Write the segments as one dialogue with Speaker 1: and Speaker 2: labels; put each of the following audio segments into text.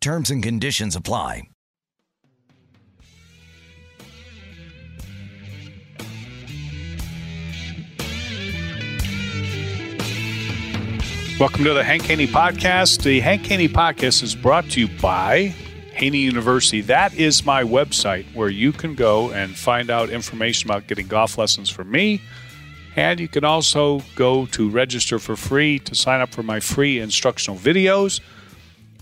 Speaker 1: Terms and conditions apply.
Speaker 2: Welcome to the Hank Haney Podcast. The Hank Haney Podcast is brought to you by Haney University. That is my website where you can go and find out information about getting golf lessons from me. And you can also go to register for free to sign up for my free instructional videos.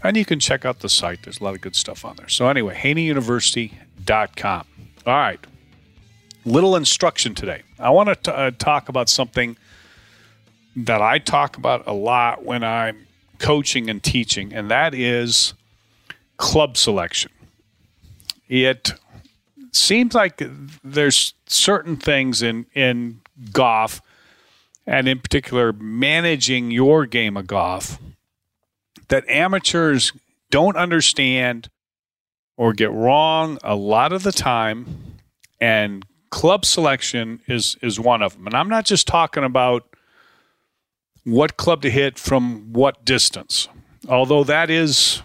Speaker 2: And you can check out the site. There's a lot of good stuff on there. So, anyway, haneyuniversity.com. All right. Little instruction today. I want to uh, talk about something that I talk about a lot when I'm coaching and teaching, and that is club selection. It seems like there's certain things in, in golf, and in particular, managing your game of golf, that amateurs don't understand or get wrong a lot of the time. And club selection is, is one of them. And I'm not just talking about what club to hit from what distance, although that is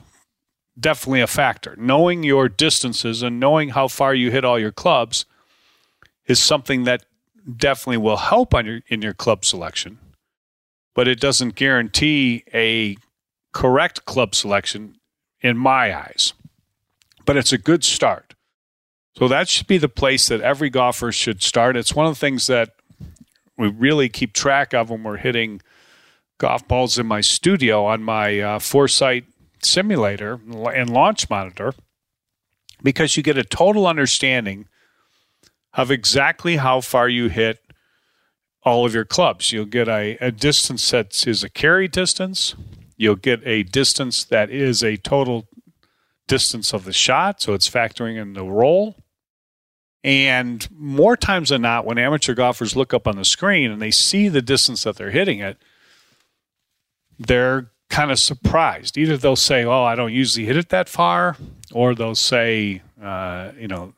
Speaker 2: definitely a factor. Knowing your distances and knowing how far you hit all your clubs is something that definitely will help on your in your club selection, but it doesn't guarantee a correct club selection in my eyes. But it's a good start. So that should be the place that every golfer should start. It's one of the things that we really keep track of when we're hitting golf balls in my studio on my uh, Foresight simulator and launch monitor because you get a total understanding of exactly how far you hit all of your clubs. You'll get a, a distance that is a carry distance. You'll get a distance that is a total distance of the shot, so it's factoring in the roll. And more times than not, when amateur golfers look up on the screen and they see the distance that they're hitting it, they're kind of surprised. Either they'll say, "Oh, I don't usually hit it that far," or they'll say, uh, "You know,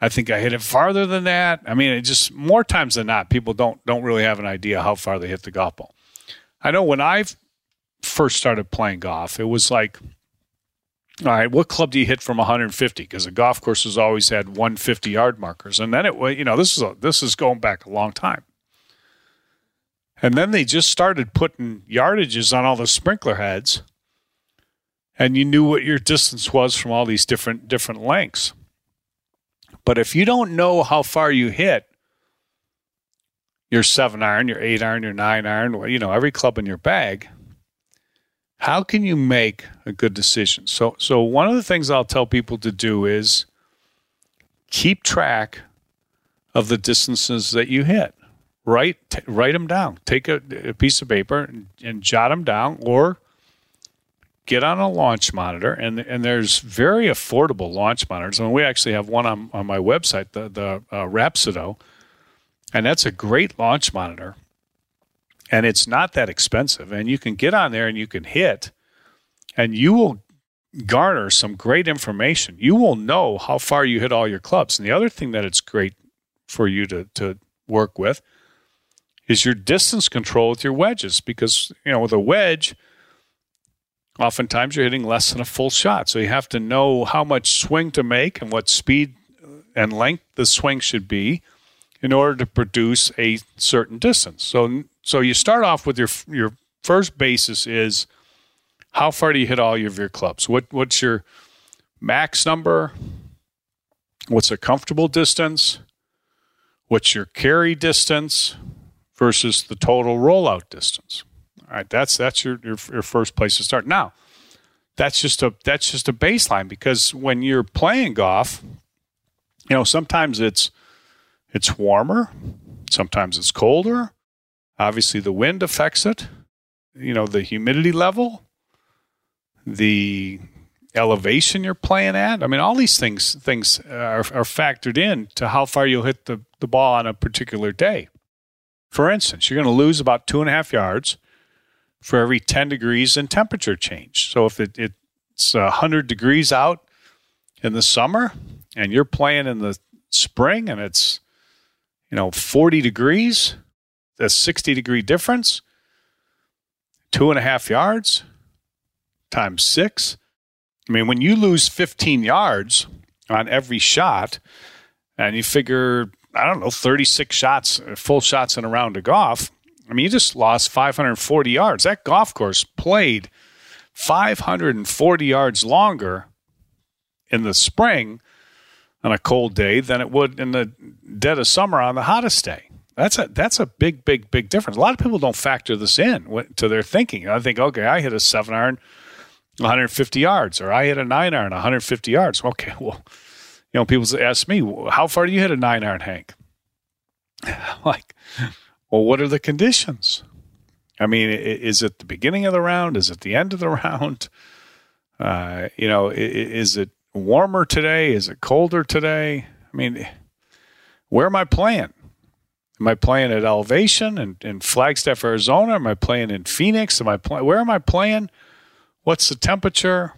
Speaker 2: I think I hit it farther than that." I mean, it just more times than not, people don't don't really have an idea how far they hit the golf ball. I know when I first started playing golf, it was like, all right, what club do you hit from 150? Because the golf courses always had 150 yard markers, and then it was, you know, this is a, this is going back a long time. And then they just started putting yardages on all the sprinkler heads, and you knew what your distance was from all these different different lengths. But if you don't know how far you hit your seven iron, your eight iron, your nine iron, you know, every club in your bag, how can you make a good decision? So, so one of the things I'll tell people to do is keep track of the distances that you hit write t- write them down. Take a, a piece of paper and, and, jot them down, or get on a launch monitor. And and there's very affordable launch monitors. I mean, we actually have one on, on my website, the the uh, Rapsodo, and that's a great launch monitor. And it's not that expensive, and you can get on there and you can hit, and you will garner some great information. You will know how far you hit all your clubs. And the other thing that it's great for you to to work with is your distance control with your wedges because you know with a wedge oftentimes you're hitting less than a full shot so you have to know how much swing to make and what speed and length the swing should be in order to produce a certain distance so so you start off with your your first basis is how far do you hit all of your clubs what what's your max number what's a comfortable distance what's your carry distance versus the total rollout distance. All right, that's that's your, your, your first place to start. Now, that's just a that's just a baseline because when you're playing golf, you know sometimes it's it's warmer, sometimes it's colder. Obviously, the wind affects it. You know the humidity level, the elevation you're playing at. I mean, all these things things are, are factored in to how far you'll hit the, the ball on a particular day. For instance, you're going to lose about two and a half yards for every 10 degrees in temperature change. So if it, it's 100 degrees out in the summer and you're playing in the spring and it's, you know, 40 degrees, a 60 degree difference, two and a half yards times six. I mean, when you lose 15 yards on every shot and you figure, I don't know, 36 shots, full shots in a round of golf, I mean, you just lost 540 yards. That golf course played 540 yards longer in the spring on a cold day than it would in the dead of summer on the hottest day. That's a that's a big big big difference. A lot of people don't factor this in to their thinking. I think, okay, I hit a seven iron, 150 yards, or I hit a nine iron, 150 yards. Okay, well, you know, people ask me, how far do you hit a nine iron, Hank? like, well, what are the conditions? I mean, is it the beginning of the round? Is it the end of the round? Uh, you know, is it warmer today? Is it colder today? I mean, where am I playing? Am I playing at elevation in, in Flagstaff, Arizona? Am I playing in Phoenix? Am I playing? Where am I playing? What's the temperature?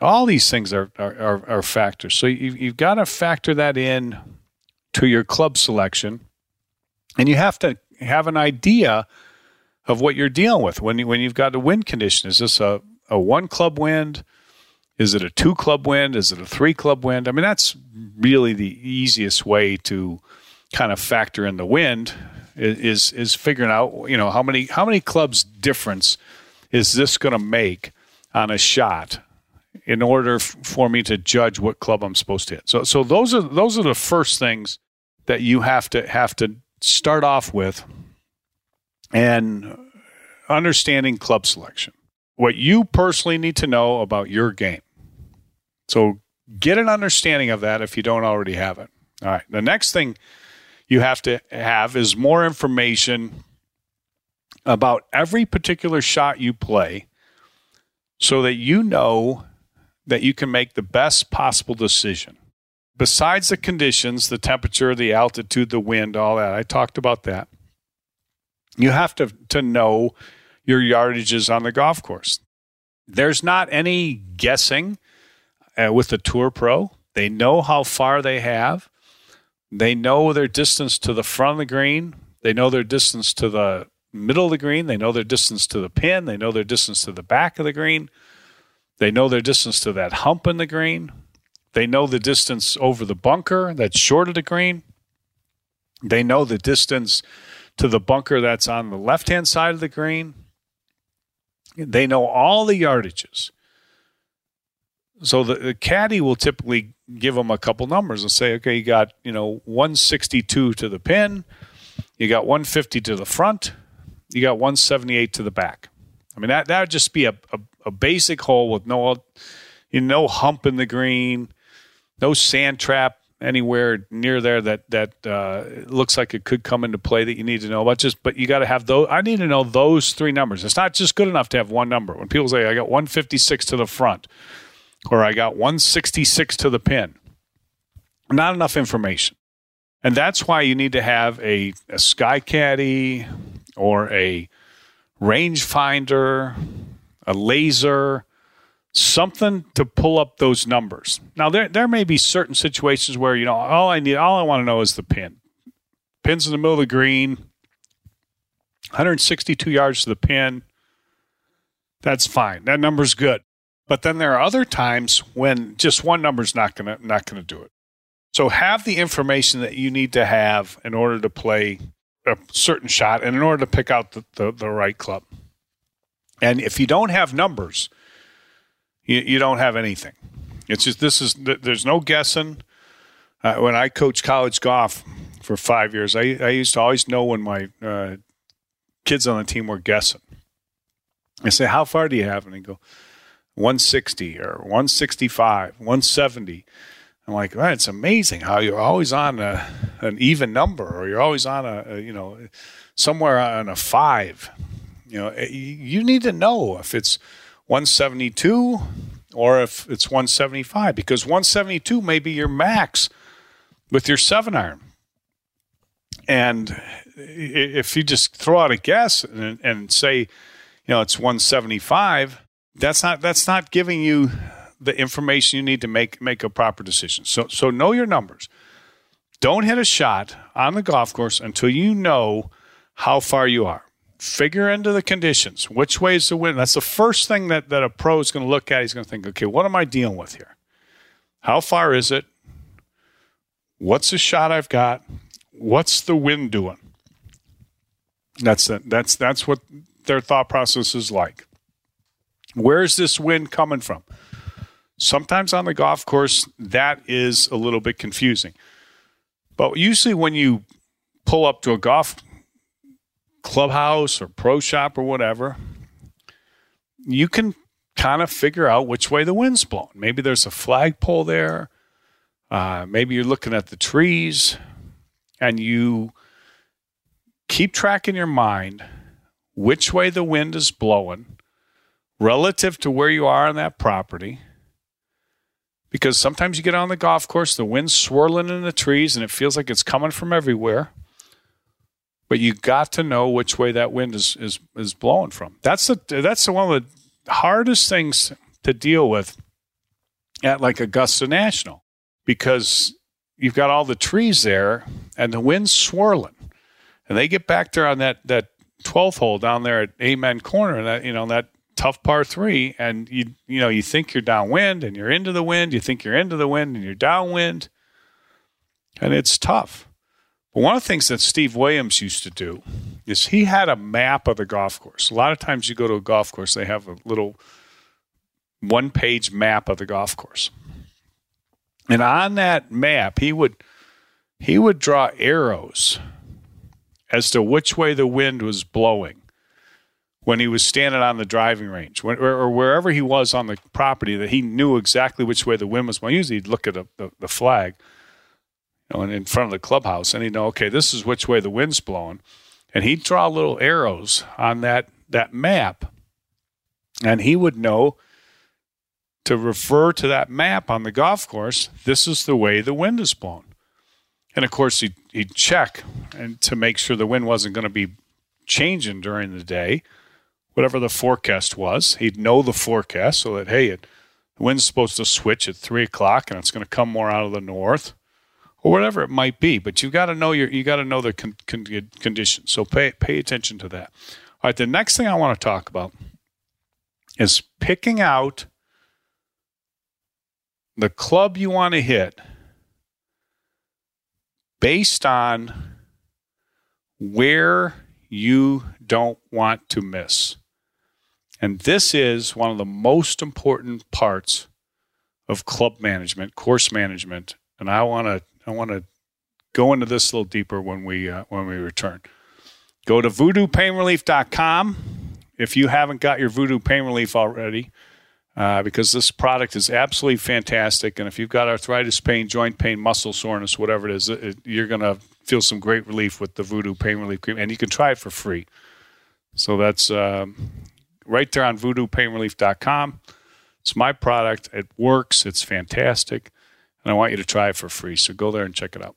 Speaker 2: All these things are are, are, factors. So you, you've got to factor that in to your club selection, and you have to have an idea of what you're dealing with when you, when you've got a wind condition. Is this a, a one club wind? Is it a two club wind? Is it a three club wind? I mean, that's really the easiest way to kind of factor in the wind is is figuring out you know how many how many clubs difference is this going to make on a shot in order f- for me to judge what club I'm supposed to hit. So so those are those are the first things that you have to have to start off with and understanding club selection. What you personally need to know about your game. So get an understanding of that if you don't already have it. All right. The next thing you have to have is more information about every particular shot you play so that you know that you can make the best possible decision besides the conditions, the temperature, the altitude, the wind, all that, I talked about that. You have to, to know your yardages on the golf course. There's not any guessing uh, with the Tour Pro. They know how far they have. They know their distance to the front of the green. They know their distance to the middle of the green. They know their distance to the pin. They know their distance to the back of the green. They know their distance to that hump in the green. They know the distance over the bunker that's short of the green. They know the distance to the bunker that's on the left hand side of the green. They know all the yardages. So the, the caddy will typically give them a couple numbers and say, okay, you got, you know, 162 to the pin, you got 150 to the front, you got 178 to the back. I mean, that that would just be a, a, a basic hole with no, you know, no hump in the green, no sand trap anywhere near there that that uh, looks like it could come into play that you need to know about. Just but you got to have those. I need to know those three numbers. It's not just good enough to have one number. When people say I got 156 to the front or I got 166 to the pin, not enough information. And that's why you need to have a, a SkyCaddie or a rangefinder, a laser, something to pull up those numbers. Now there there may be certain situations where you know all I need all I want to know is the pin. Pin's in the middle of the green. 162 yards to the pin. That's fine. That number's good. But then there are other times when just one number's not gonna not gonna do it. So have the information that you need to have in order to play a certain shot and in order to pick out the, the, the right club. And if you don't have numbers, you, you don't have anything. It's just this is there's no guessing. Uh, when I coached college golf for five years, I, I used to always know when my uh, kids on the team were guessing. I say, "How far do you have?" And they go, "160 or 165, 170." I'm like, "Well, it's amazing how you're always on a, an even number, or you're always on a, a you know somewhere on a five. You know, eh, you need to know if it's 172 or if it's 175, because 172 may be your max with your seven iron. And if you just throw out a guess and, and say, you know, it's 175, that's not that's not giving you the information you need to make make a proper decision. So so know your numbers. Don't hit a shot on the golf course until you know how far you are. Figure into the conditions. Which way is the wind? That's the first thing that, that a pro is going to look at. He's going to think, okay, what am I dealing with here? How far is it? What's the shot I've got? What's the wind doing? That's. That's that's what their thought process is like. Where's this wind coming from? Sometimes on the golf course, that is a little bit confusing. But usually, when you pull up to a golf clubhouse or pro shop or whatever, you can kind of figure out which way the wind's blowing. Maybe there's a flagpole there. Uh, maybe you're looking at the trees and you keep track in your mind which way the wind is blowing relative to where you are on that property. Because sometimes you get on the golf course, the wind's swirling in the trees and it feels like it's coming from everywhere. But you got to know which way that wind is is, is blowing from. That's the that's one of the hardest things to deal with at like Augusta National because you've got all the trees there and the wind's swirling. And they get back there on that that 12th hole down there at Amen Corner, and that you know that tough par three, and you you know you think you're downwind and you're into the wind, you think you're into the wind and you're downwind, and it's tough. But one of the things that Steve Williams used to do is he had a map of the golf course. A lot of times you go to a golf course, they have a little one page map of the golf course. And on that map, he would he would draw arrows as to which way the wind was blowing when he was standing on the driving range when, or, or, wherever he was on the property that he knew exactly which way the wind was blowing. Usually he'd look at a, the, the, flag you know, in front of the clubhouse and he'd know, okay, this is which way the wind's blowing. And he'd draw little arrows on that, that map. And he would know to refer to that map on the golf course, this is the way the wind is blown. And of course, he'd, he'd check and to make sure the wind wasn't going to be changing during the day, whatever the forecast was. He'd know the forecast so that, hey, it, the wind's supposed to switch at three o'clock and it's going to come more out of the north or whatever it might be. But you got to know your, you got to know the con, con, conditions. So pay, pay attention to that. All right. The next thing I want to talk about is picking out the club you want to hit based on where you don't want to miss. And this is one of the most important parts of club management, course management, and I want to I want to go into this a little deeper when we uh, when we return. Go to voodoopainrelief.com if you haven't got your Voodoo Pain Relief already uh, because this product is absolutely fantastic. And if you've got arthritis pain, joint pain, muscle soreness, whatever it is, it, you're going to feel some great relief with the Voodoo Pain Relief Cream. And you can try it for free. So that's um, right there on voodoopainrelief.com. It's my product. It works. It's fantastic. And I want you to try it for free. So go there and check it out.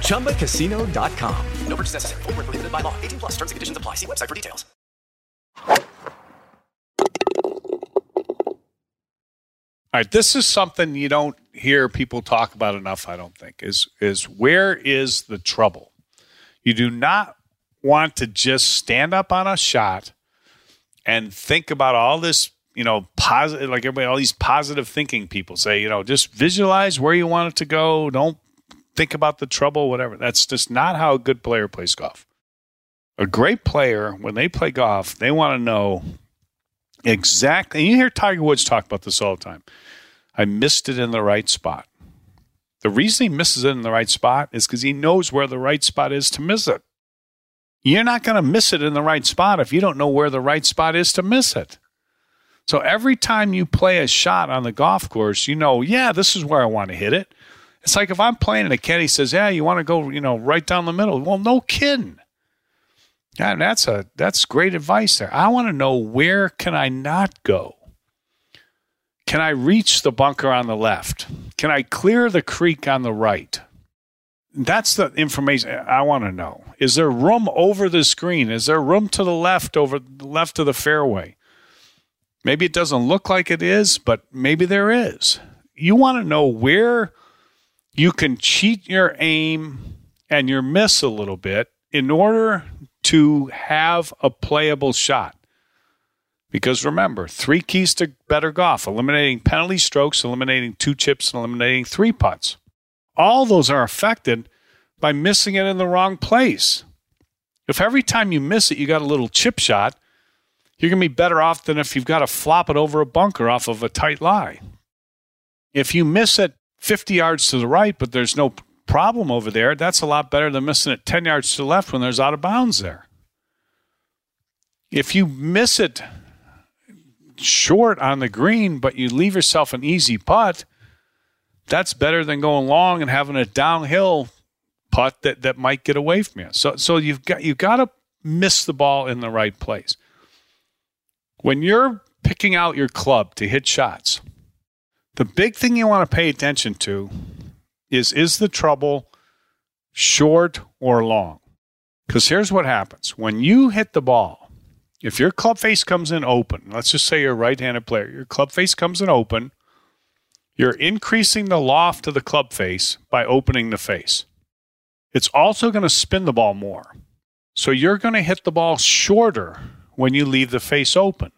Speaker 3: ChumbaCasino.com. No purchase necessary. Full prohibited by law. 18 plus terms and conditions apply. See website for details.
Speaker 2: All right, this is something you don't hear people talk about enough, I don't think, is is where is the trouble? You do not want to just stand up on a shot and think about all this, you know, positive like everybody all these positive thinking people say, you know, just visualize where you want it to go, don't think about the trouble, whatever. That's just not how a good player plays golf. A great player, when they play golf, they want to know exactly. And you hear Tiger Woods talk about this all the time. I missed it in the right spot. The reason he misses it in the right spot is because he knows where the right spot is to miss it. You're not going to miss it in the right spot if you don't know where the right spot is to miss it. So every time you play a shot on the golf course, you know, yeah, this is where I want to hit it. It's like if I'm playing and a caddy says, "Yeah, you want to go, you know, right down the middle." Well, no kidding. Yeah, that's a that's great advice there. I want to know where can I not go. Can I reach the bunker on the left? Can I clear the creek on the right? That's the information I want to know. Is there room over the screen? Is there room to the left over the left of the fairway? Maybe it doesn't look like it is, but maybe there is. You want to know where you can cheat your aim and your miss a little bit in order to have a playable shot. Because remember, three keys to better golf eliminating penalty strokes, eliminating two chips, and eliminating three putts. All those are affected by missing it in the wrong place. If every time you miss it, you got a little chip shot, you're going to be better off than if you've got to flop it over a bunker off of a tight lie. If you miss it 50 yards to the right, but there's no problem over there, that's a lot better than missing it 10 yards to the left when there's out of bounds there. If you miss it short on the green, but you leave yourself an easy putt, that's better than going long and having a downhill putt that, that might get away from you. So so you've got you've got to miss the ball in the right place. When you're picking out your club to hit shots, the big thing you want to pay attention to is is the trouble short or long? Because here's what happens when you hit the ball, if your club face comes in open, let's just say you're a right handed player, your club face comes in open, you're increasing the loft of the club face by opening the face. It's also going to spin the ball more. So you're going to hit the ball shorter when you leave the face open.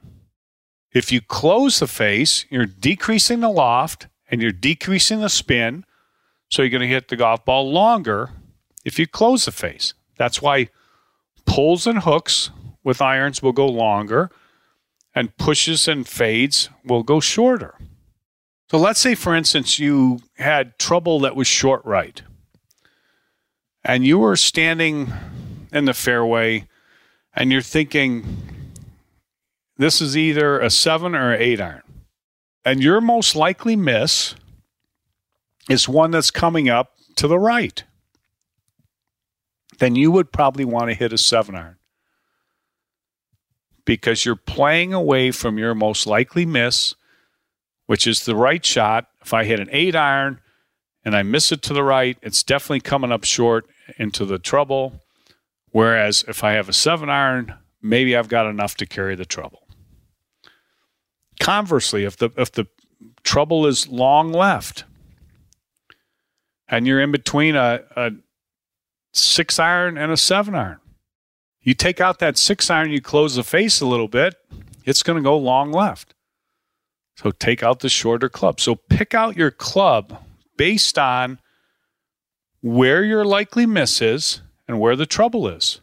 Speaker 2: If you close the face, you're decreasing the loft and you're decreasing the spin. So you're going to hit the golf ball longer if you close the face. That's why pulls and hooks with irons will go longer and pushes and fades will go shorter. So let's say, for instance, you had trouble that was short right and you were standing in the fairway and you're thinking, this is either a seven or an eight iron. And your most likely miss is one that's coming up to the right. Then you would probably want to hit a seven iron because you're playing away from your most likely miss, which is the right shot. If I hit an eight iron and I miss it to the right, it's definitely coming up short into the trouble. Whereas if I have a seven iron, maybe I've got enough to carry the trouble. Conversely, if the if the trouble is long left and you're in between a, a six iron and a seven iron, You take out that six iron, you close the face a little bit, it's going to go long left. So take out the shorter club. So pick out your club based on where your likely miss is and where the trouble is.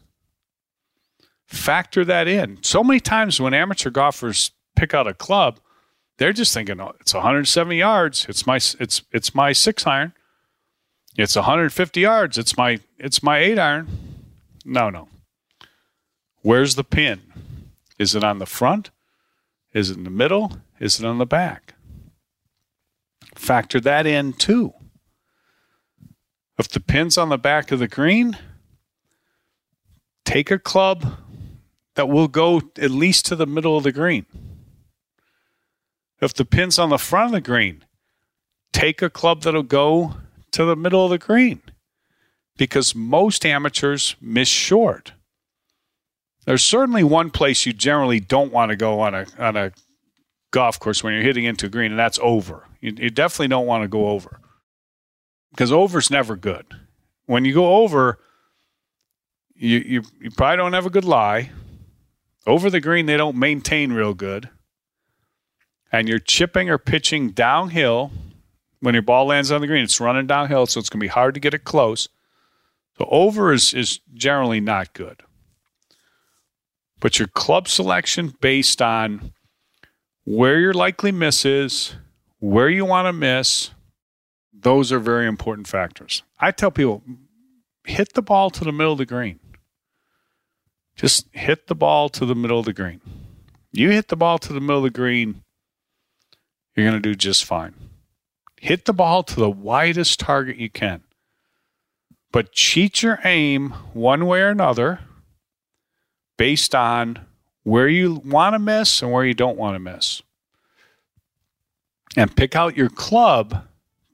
Speaker 2: Factor that in. So many times when amateur golfers pick out a club, they're just thinking, "Oh, it's 170 yards. It's my it's it's my six iron. It's 150 yards. It's my it's my eight iron." No, no. Where's the pin? Is it on the front? Is it in the middle? Is it on the back? Factor that in too. If the pin's on the back of the green, take a club that will go at least to the middle of the green. If the pin's on the front of the green, take a club that'll go to the middle of the green because most amateurs miss short. There's certainly one place you generally don't want to go on a on a golf course when you're hitting into a green, and that's over. You, you definitely don't want to go over because over's never good. When you go over, you, you you probably don't have a good lie. Over the green, they don't maintain real good, and you're chipping or pitching downhill. When your ball lands on the green, it's running downhill, so it's going to be hard to get it close. So over is is generally not good. But your club selection based on where your likely miss is, where you want to miss, those are very important factors. I tell people hit the ball to the middle of the green. Just hit the ball to the middle of the green. You hit the ball to the middle of the green, you're going to do just fine. Hit the ball to the widest target you can. But cheat your aim one way or another based on where you want to miss and where you don't want to miss. And pick out your club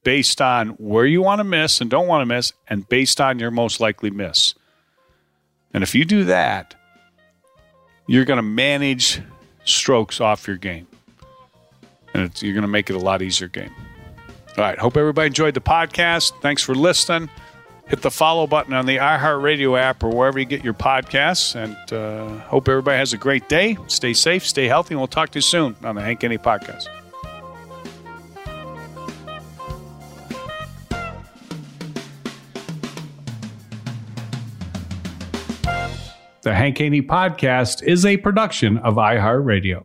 Speaker 2: based on where you want to miss and don't want to miss, and based on your most likely miss. And if you do that, you're going to manage strokes off your game. And you're going to make it a lot easier game. All right. Hope everybody enjoyed the podcast. Thanks for listening hit the follow button on the iHeartRadio app or wherever you get your podcasts. And uh, hope everybody has a great day. Stay safe, stay healthy, and we'll talk to you soon on the Hank Haney Podcast. The Hank Haney Podcast is a production of iHeartRadio.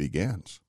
Speaker 4: begins.